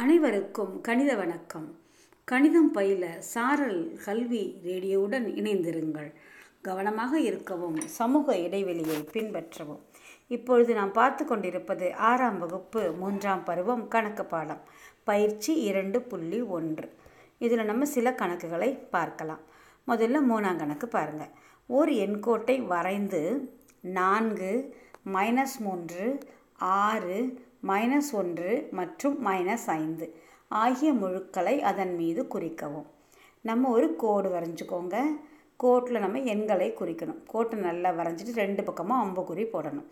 அனைவருக்கும் கணித வணக்கம். கணிதம் பயில சாரல் கல்வி ரேடியோவுடன் இணைந்திருங்கள். கவனமாக இருக்கவும் சமூக இடைவெளியை பின்பற்றவும். இப்பொழுது நாம் பார்த்து கொண்டிருப்பது ஆறாம் வகுப்பு மூன்றாம் பருவம் கணக்கு பாடம் பயிற்சி இரண்டு புள்ளி ஒன்று. இதில் நம்ம சில கணக்குகளை பார்க்கலாம். முதல்ல மூணாம் கணக்கு பாருங்கள் ஓர் எண்கோட்டை வரைந்து நான்கு மைனஸ் மூன்று ஆறு மைனஸ் ஒன்று மற்றும் மைனஸ் ஐந்து ஆகிய முழுக்களை அதன் மீது குறிக்கவும். நம்ம ஒரு கோடு வரைஞ்சிக்கோங்க. கோட்டில் நம்ம எண்களை குறிக்கணும். கோட்டை நல்லா வரைஞ்சிட்டு ரெண்டு பக்கமும் அம்புக்குறி போடணும்.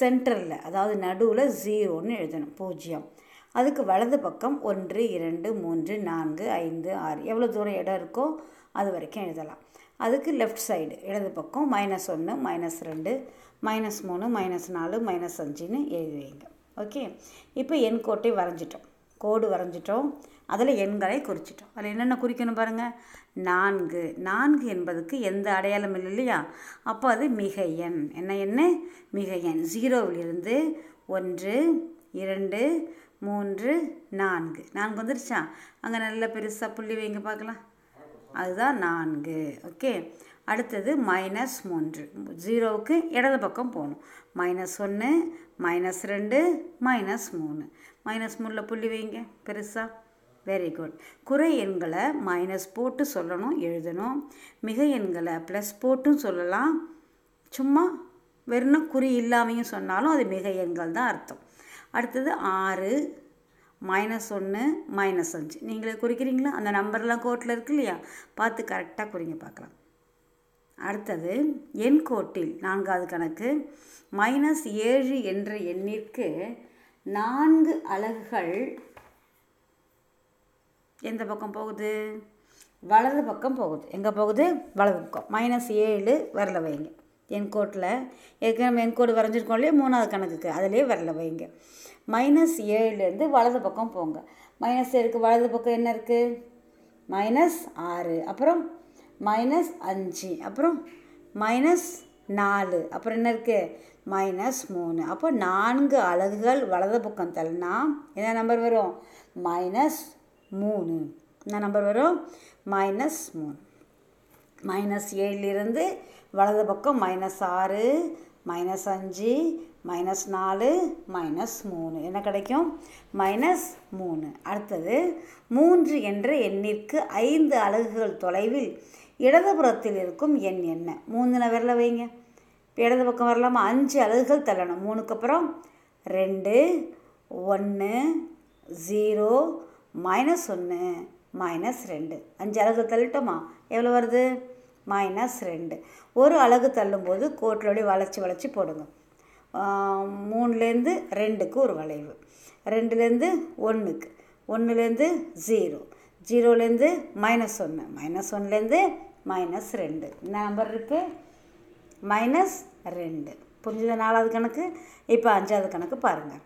சென்டரில் அதாவது நடுவில் ஜீரோன்னு எழுதணும். பூஜ்ஜியம். அதுக்கு வலது பக்கம் ஒன்று இரண்டு மூன்று நான்கு ஐந்து ஆறு. எவ்வளோ தூரம் இடம் இருக்கோ அது வரைக்கும் எழுதலாம். அதுக்கு லெஃப்ட் சைடு இடது பக்கம் மைனஸ் ஒன்று மைனஸ் ரெண்டு மைனஸ் மூணு மைனஸ் நாலு மைனஸ் அஞ்சுன்னு எழுதி வைங்க. ஓகே? இப்போ எண் கோட்டை வரைஞ்சிட்டோம். கோடு வரைஞ்சிட்டோம். அதில் எண்களை குறிச்சிட்டோம். அதில் என்னென்ன குறிக்கணும் பாருங்கள் நான்கு. நான்கு என்பதுக்கு எந்த அடையாளம் இல்லை இல்லையா? அப்போ அது மிக எண். என்ன என்ன மிக எண். ஜீரோவிலிருந்து ஒன்று இரண்டு மூன்று நான்கு. நான்கு வந்துருச்சா? அங்கே நல்ல பெருசாக புள்ளி வைங்க பார்க்கலாம். அதுதான் நான்கு. ஓகே? அடுத்தது மைனஸ் மூன்று. ஜீரோவுக்கு இடது பக்கம் போகணும். மைனஸ் ஒன்று மைனஸ் ரெண்டு மைனஸ் மூணு. மைனஸ் மூணில் புள்ளி வைங்க பெருசாக வெரி குட் குறை எண்களை மைனஸ் போட்டு சொல்லணும் எழுதணும். மிக எண்களை ப்ளஸ் போட்டும் சொல்லலாம். சும்மா வெறும் குறி இல்லாமையும் சொன்னாலும் அது மிக எண்கள் தான் அர்த்தம். அடுத்தது ஆறு மைனஸ் ஒன்று மைனஸ் அஞ்சு. நீங்களே குறிக்கிறீங்களா? அந்த நம்பர்லாம் கோட்டில் இருக்கு இல்லையா? பார்த்து கரெக்டாக குறிங்க பார்க்கலாம். அடுத்தது எண் கோட்டில் நான்காவது கணக்கு மைனஸ் ஏழு என்ற எண்ணிற்கு நான்கு அலகுகள் எந்த பக்கம் போகுது? வலது பக்கம் போகுது. எங்கே போகுது? வலது பக்கம். மைனஸ் ஏழு வரல வைங்க. என் கோட்டில் ஏற்கனவே என் கோடு வரைஞ்சிருக்கோம் இல்லையா? மூணாவது கணக்குக்கு. அதிலே வரல வைங்க. மைனஸ் ஏழுலேருந்து வலது பக்கம் போங்க. மைனஸ் ஏழுக்கு வலது பக்கம் என்ன இருக்குது மைனஸ் ஆறு. அப்புறம் மைனஸ் அஞ்சு. அப்புறம் மைனஸ் நாலு. அப்புறம் என்ன இருக்குது மைனஸ் மூணு. அப்போ நான்கு அலகுகள் வலது பக்கம் தள்ளினா என்ன நம்பர் வரும்? மைனஸ் மூணு. என்ன நம்பர் வரும்? மைனஸ் மூணு. மைனஸ் ஏழுலேருந்து வலது பக்கம் மைனஸ் ஆறு மைனஸ் அஞ்சு மைனஸ் நாலு மைனஸ் மூணு. என்ன கிடைக்கும்? மைனஸ் மூணு. அடுத்தது மூன்று என்ற எண்ணிற்கு ஐந்து அலகுகள் தொலைவில் இடதுபுறத்தில் இருக்கும் எண் என்ன? மூணுன விரல வைங்க. இப்போ இடது பக்கம் வரலாமா? அஞ்சு அலகுகள் தள்ளணும். மூணுக்கு அப்புறம் ரெண்டு ஒன்று ஜீரோ மைனஸ் ஒன்று மைனஸ் ரெண்டு. அஞ்சு அலகு தள்ளிட்டோமா? எவ்வளோ வருது? மைனஸ் ரெண்டு. ஒரு அலகு தள்ளும்போது கோட்டிலோடைய வளைச்சி வளைச்சி போடுங்க. மூணுலேருந்து ரெண்டுக்கு ஒரு வளைவு. ரெண்டுலேருந்து ஒன்றுக்கு. ஒன்றுலேருந்து ஜீரோ. ஜீரோலேருந்து மைனஸ் ஒன்று மைனஸ் ஒன்லேருந்து மைனஸ் ரெண்டு. என்ன நம்பர் இருக்குது மைனஸ் ரெண்டு. புரிஞ்சுத நாலாவது கணக்கு? இப்போ அஞ்சாவது கணக்கு பாருங்கள்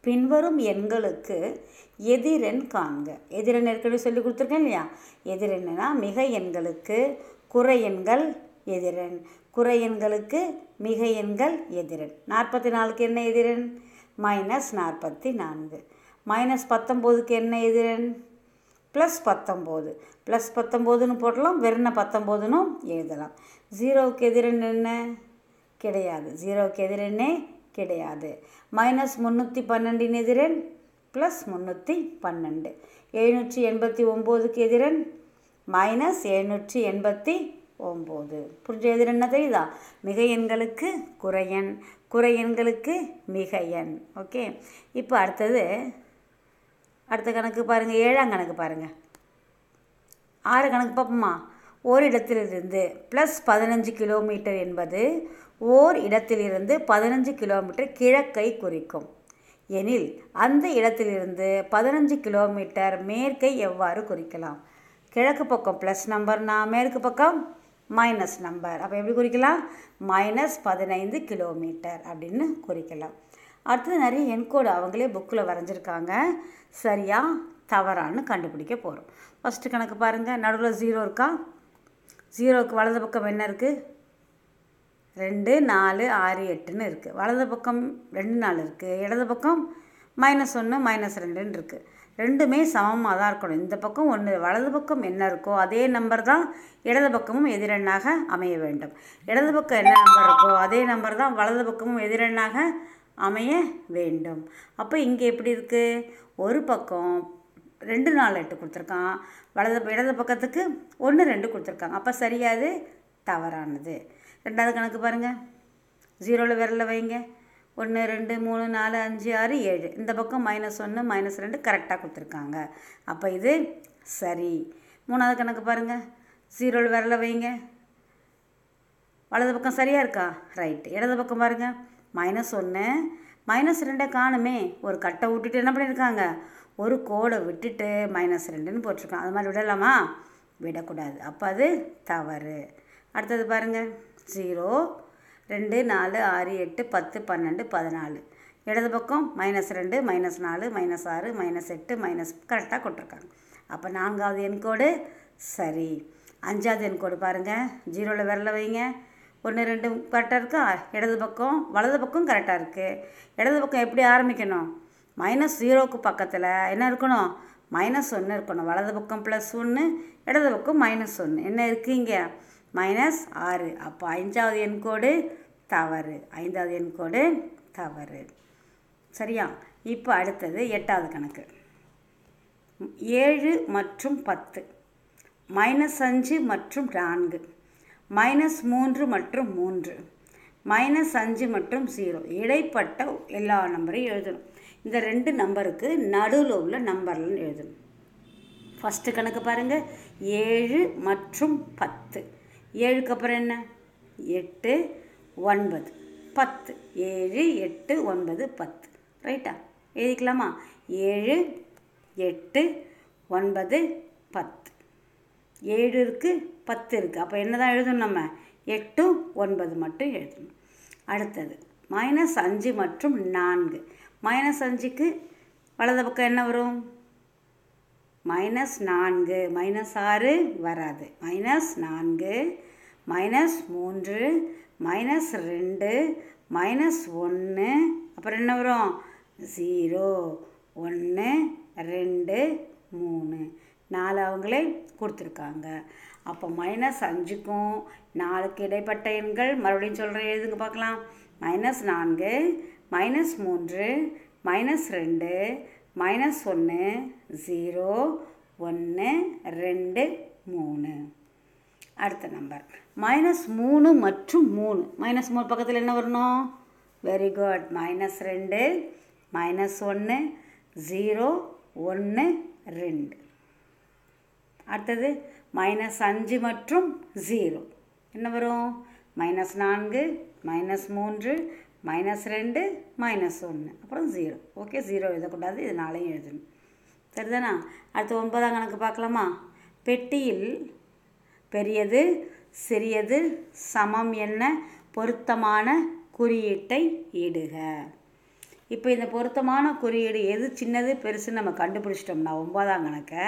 பின்வரும் எண்களுக்கு எதிரெண் காண்க. எதிரெண் ஏற்கனவே சொல்லி கொடுத்துருக்கேன் இல்லையா? எதிரெண்ணுனா மிக எண்களுக்கு குறை எண்கள் எதிரெண். குறை எண்களுக்கு மிக எண்கள் எதிரெண். நாற்பத்தி நாலுக்கு என்ன எதிரெண்? மைனஸ் நாற்பத்தி நான்கு. மைனஸ் பத்தொம்போதுக்கு என்ன எதிரெண் ப்ளஸ் பத்தொம்போது. ப்ளஸ் பத்தொம்போதுன்னு போடலாம் வெறும் பத்தொம்போதுன்னும் எழுதலாம். ஜீரோவுக்கு எதிரெண் என்ன? கிடையாது. ஜீரோவுக்கு எதிரெண்ணே கிடையாது. மைனஸ் முந்நூற்றி பன்னெண்டின் எதிரெண் ப்ளஸ் முந்நூற்றி பன்னெண்டு. எழுநூற்றி எண்பத்தி ஒம்போதுக்கு எதிரெண் மைனஸ் எழுநூற்றி எண்பத்தி ஒம்பது. புரிஞ்ச எதிர் என்ன தெரியுதா? மிக எண்களுக்கு குறையன். குறை எண்களுக்கு மிக எண். ஓகே இப்போ அடுத்தது அடுத்த கணக்கு பாருங்கள் ஏழாம் கணக்கு பாருங்கள் ஆறு கணக்கு பார்ப்போமா? ஓர் இடத்திலிருந்து ப்ளஸ் பதினஞ்சு கிலோமீட்டர் என்பது ஓர் இடத்திலிருந்து பதினஞ்சு கிலோமீட்டர் கிழக்கை குறிக்கும். எனில் அந்த இடத்திலிருந்து பதினஞ்சு கிலோமீட்டர் மேற்கை எவ்வாறு குறிக்கலாம்? கிழக்கு பக்கம் ப்ளஸ் நம்பர்னா மேற்கு பக்கம்? மைனஸ் நம்பர் அப்போ எப்படி குறிக்கலாம்? மைனஸ் பதினைந்து கிலோமீட்டர் அப்படின்னு குறிக்கலாம். அடுத்தது நிறைய என்கோடு அவங்களே புக்கில் வரைஞ்சிருக்காங்க. சரியா? தவறான்னு கண்டுபிடிக்க போகிறோம் ஃபஸ்ட்டு கணக்கு பாருங்கள் நடுவில் ஜீரோ இருக்கா? ஜீரோவுக்கு வலது பக்கம் என்ன இருக்குது ரெண்டு நாலு ஆறு எட்டுன்னு இருக்குது வலது பக்கம் ரெண்டு நாலு இருக்குது இடது பக்கம் மைனஸ் ஒன்று மைனஸ் ரெண்டுன்னு இருக்குது ரெண்டுமே சமமாக தான் இருக்கணும். இந்த பக்கம் ஒன்று வலது பக்கம் என்ன இருக்கோ அதே நம்பர் தான் இடது பக்கமும் எதிரெண்ணாக அமைய வேண்டும். இடது பக்கம் என்ன நம்பர் இருக்கோ அதே நம்பர் தான் வலது பக்கமும் எதிரெண்ணாக அமைய வேண்டும். அப்போ இங்கே எப்படி இருக்குது ஒரு பக்கம் ரெண்டு நாலு எட்டு கொடுத்துருக்கான். வலது இடது பக்கத்துக்கு ஒன்று ரெண்டு கொடுத்துருக்காங்க அப்போ சரியாது? தவறானது. ரெண்டாவது கணக்கு பாருங்கள் ஜீரோவில் விரலில் வைங்க. ஒன்று ரெண்டு மூணு நாலு அஞ்சு ஆறு ஏழு. இந்த பக்கம் மைனஸ் ஒன்று மைனஸ் ரெண்டு கரெக்டாக கொடுத்துருக்காங்க. அப்போ இது சரி. மூணாவது கணக்கு பாருங்கள் ஜீரோவில் விரல வைங்க. வலது பக்கம் சரியாக இருக்கா? ரைட்டு இடது பக்கம் பாருங்கள் மைனஸ் ஒன்று மைனஸ் ரெண்டை காணுமே. ஒரு கட்டை விட்டுட்டு என்ன பண்ணியிருக்காங்க ஒரு கோடை விட்டுட்டு மைனஸ் ரெண்டுன்னு போட்டிருக்கான் அது மாதிரி விடலாமா? விடக்கூடாது. அப்போ அது தவறு. அடுத்தது பாருங்கள் ஜீரோ ரெண்டு நாலு ஆறு எட்டு பத்து பன்னெண்டு பதினாலு. இடது பக்கம் மைனஸ் ரெண்டு மைனஸ் நாலு மைனஸ் ஆறு மைனஸ் எட்டு மைனஸ் கரெக்டாக கொடுத்துருக்காங்க. அப்போ நான்காவது எண்கோடு சரி. அஞ்சாவது எண்கோடு பாருங்கள் ஜீரோவில் விரல வைங்க. ஒன்று ரெண்டு கரெக்டாக இருக்கா? இடது பக்கம் வலது பக்கம் கரெக்டாக இருக்குது இடது பக்கம் எப்படி ஆரம்பிக்கணும்? மைனஸ் ஜீரோவுக்கு பக்கத்தில் என்ன இருக்கணும்? மைனஸ் ஒன்று இருக்கணும். வலது பக்கம் ப்ளஸ் ஒன்று இடது பக்கம் மைனஸ் ஒன்று என்ன இருக்கீங்க மைனஸ் ஆறு. அப்போ அஞ்சாவது எண்கோடு தவறு. ஐந்தாவது எண்கோடு தவறு. சரியா? இப்போ அடுத்தது எட்டாவது கணக்கு. ஏழு மற்றும் பத்து. மைனஸ் அஞ்சு மற்றும் நான்கு. மைனஸ் மூன்று மற்றும் மூன்று. மைனஸ் அஞ்சு மற்றும் ஜீரோ இடைப்பட்ட எல்லா நம்பரையும் எழுதணும். இந்த ரெண்டு நம்பருக்கு நடுவில் உள்ள நம்பர்லாம் எழுதணும். ஃபஸ்ட்டு கணக்கு பாருங்கள் ஏழு மற்றும் பத்து. ஏழுக்கு அப்புறம் என்ன? எட்டு ஒன்பது. பத்து. ஏழு எட்டு ஒன்பது பத்து. ரைட்டா எழுதிக்கலாமா? ஏழு எட்டு ஒன்பது பத்து. ஏழு இருக்குது பத்து இருக்குது அப்போ என்ன தான் எழுதணும் நம்ம? எட்டு ஒன்பது மட்டும் எழுதணும். அடுத்தது மைனஸ் அஞ்சு மற்றும் நான்கு. மைனஸ் அஞ்சுக்கு வலது பக்கம் என்ன வரும்? மைனஸ் நான்கு. மைனஸ் ஆறு வராது. மைனஸ் நான்கு மைனஸ் மூன்று மைனஸ் ரெண்டு மைனஸ் ஒன்று அப்புறம் என்ன வரும்? ஜீரோ ஒன்று ரெண்டு மூணு. நாலு அவங்களே கொடுத்துருக்காங்க. அப்போ மைனஸ் அஞ்சுக்கும் நாலுக்கு இடைப்பட்ட எண்கள் மறுபடியும் சொல்கிறேன் எழுதுங்க பார்க்கலாம். மைனஸ் நான்கு மைனஸ் மூன்று மைனஸ் ரெண்டு மைனஸ் ஒன்று ஜீரோ ஒன்று ரெண்டு மூணு. அடுத்த நம்பர் மைனஸ் மூணு மற்றும் மூணு. மைனஸ் மூணு பக்கத்தில் என்ன வரணும்? வெரி குட் மைனஸ் ரெண்டு மைனஸ் ஒன்று ஜீரோ ஒன்று ரெண்டு. அடுத்தது மைனஸ் அஞ்சு மற்றும் ஜீரோ என்ன வரும்? மைனஸ் நான்கு மைனஸ் மூன்று மைனஸ் ரெண்டு மைனஸ் ஒன்று அப்புறம் ஜீரோ ஓகே ஜீரோ எழுதக்கூடாது. இது நாளையும் எழுதணும். சரிதானா? அடுத்து ஒன்பதாம் கணக்கு பார்க்கலாமா? பெட்டியில் பெரியது சிறியது சமம் என்ன? பொருத்தமான குறியீட்டை இடுக. இப்போ இந்த பொருத்தமான குறியீடு எது சின்னது பெருசுன்னு நம்ம கண்டுபிடிச்சிட்டோம்னா ஒன்பதாம் கணக்கை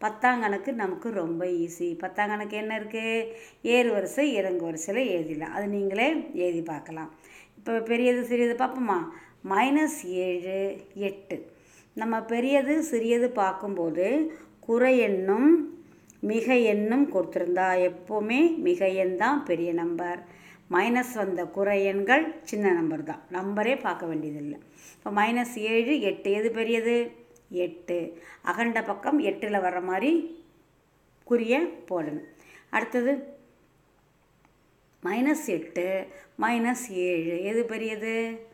பத்தாம் கணக்கு நமக்கு ரொம்ப ஈஸி பத்தாம் கணக்கு என்ன இருக்குது ஏறு வரிசை இறங்கு வரிசையில் எழுதிடலாம். அது நீங்களே எழுதி பார்க்கலாம். இப்போ பெரியது சிறியது பார்ப்போமா? மைனஸ் ஏழு எட்டு. நம்ம பெரியது சிறியது பார்க்கும்போது குறை எண்ணும் மிக எண்ணும் கொடுத்துருந்தா எப்போவுமே மிக எண் தான் பெரிய நம்பர் மைனஸ் வந்த குறை எண்கள் சின்ன நம்பர் தான். நம்பரே பார்க்க வேண்டியதில்லை. இப்போ மைனஸ் ஏழு எட்டு எது பெரியது? எட்டு. அகண்ட பக்கம் எட்டில் வர்ற மாதிரி குறிய போடணும். அடுத்தது மைனஸ் எட்டு மைனஸ் ஏழு. எது பெரியது?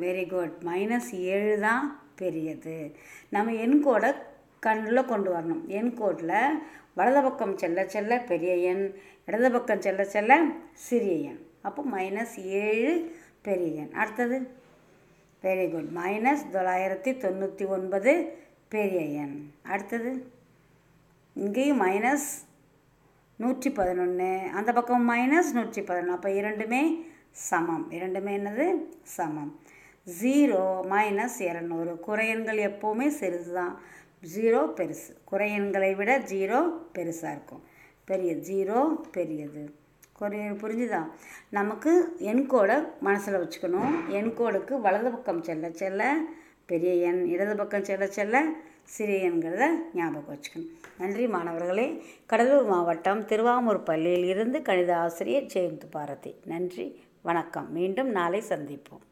வெரி குட் மைனஸ் ஏழு தான் பெரியது. நம்ம எண்கோடை கண்ணில் கொண்டு வரணும். எண்கோட்டில் வலது பக்கம் செல்ல செல்ல பெரிய எண் இடது பக்கம் செல்ல செல்ல சிறிய எண் அப்போ மைனஸ் ஏழு பெரிய எண் அடுத்தது வெரி குட் மைனஸ் தொள்ளாயிரத்தி தொண்ணூற்றி ஒன்பது பெரிய எண். அடுத்தது. இங்கேயும் மைனஸ் நூற்றி பதினொன்று அந்த பக்கம் மைனஸ் நூற்றி பதினொன்று அப்போ இரண்டுமே சமம். இரண்டுமே என்னது? சமம். ஜீரோ மைனஸ் இரநூறு. குறையன்கள் எப்போவுமே சிறிது தான் ஜீரோ பெருசு குறையன்களை விட ஜீரோ பெருசாக இருக்கும். பெரிய ஜீரோ பெரியது. கொரிய புரிஞ்சுதா? நமக்கு எண்கோடை மனசில் வச்சுக்கணும். எண்கோடுக்கு வலது பக்கம் செல்ல செல்ல பெரிய எண் இடது பக்கம் செல்ல செல்ல சிறிய எண்கிறத ஞாபகம் வச்சுக்கணும். நன்றி மாணவர்களே. கடலூர் மாவட்டம் திருவாமூர் பள்ளியில் இருந்து கணித ஆசிரியர் ஜெயந்த் பாரதி. நன்றி வணக்கம். மீண்டும் நாளை சந்திப்போம்.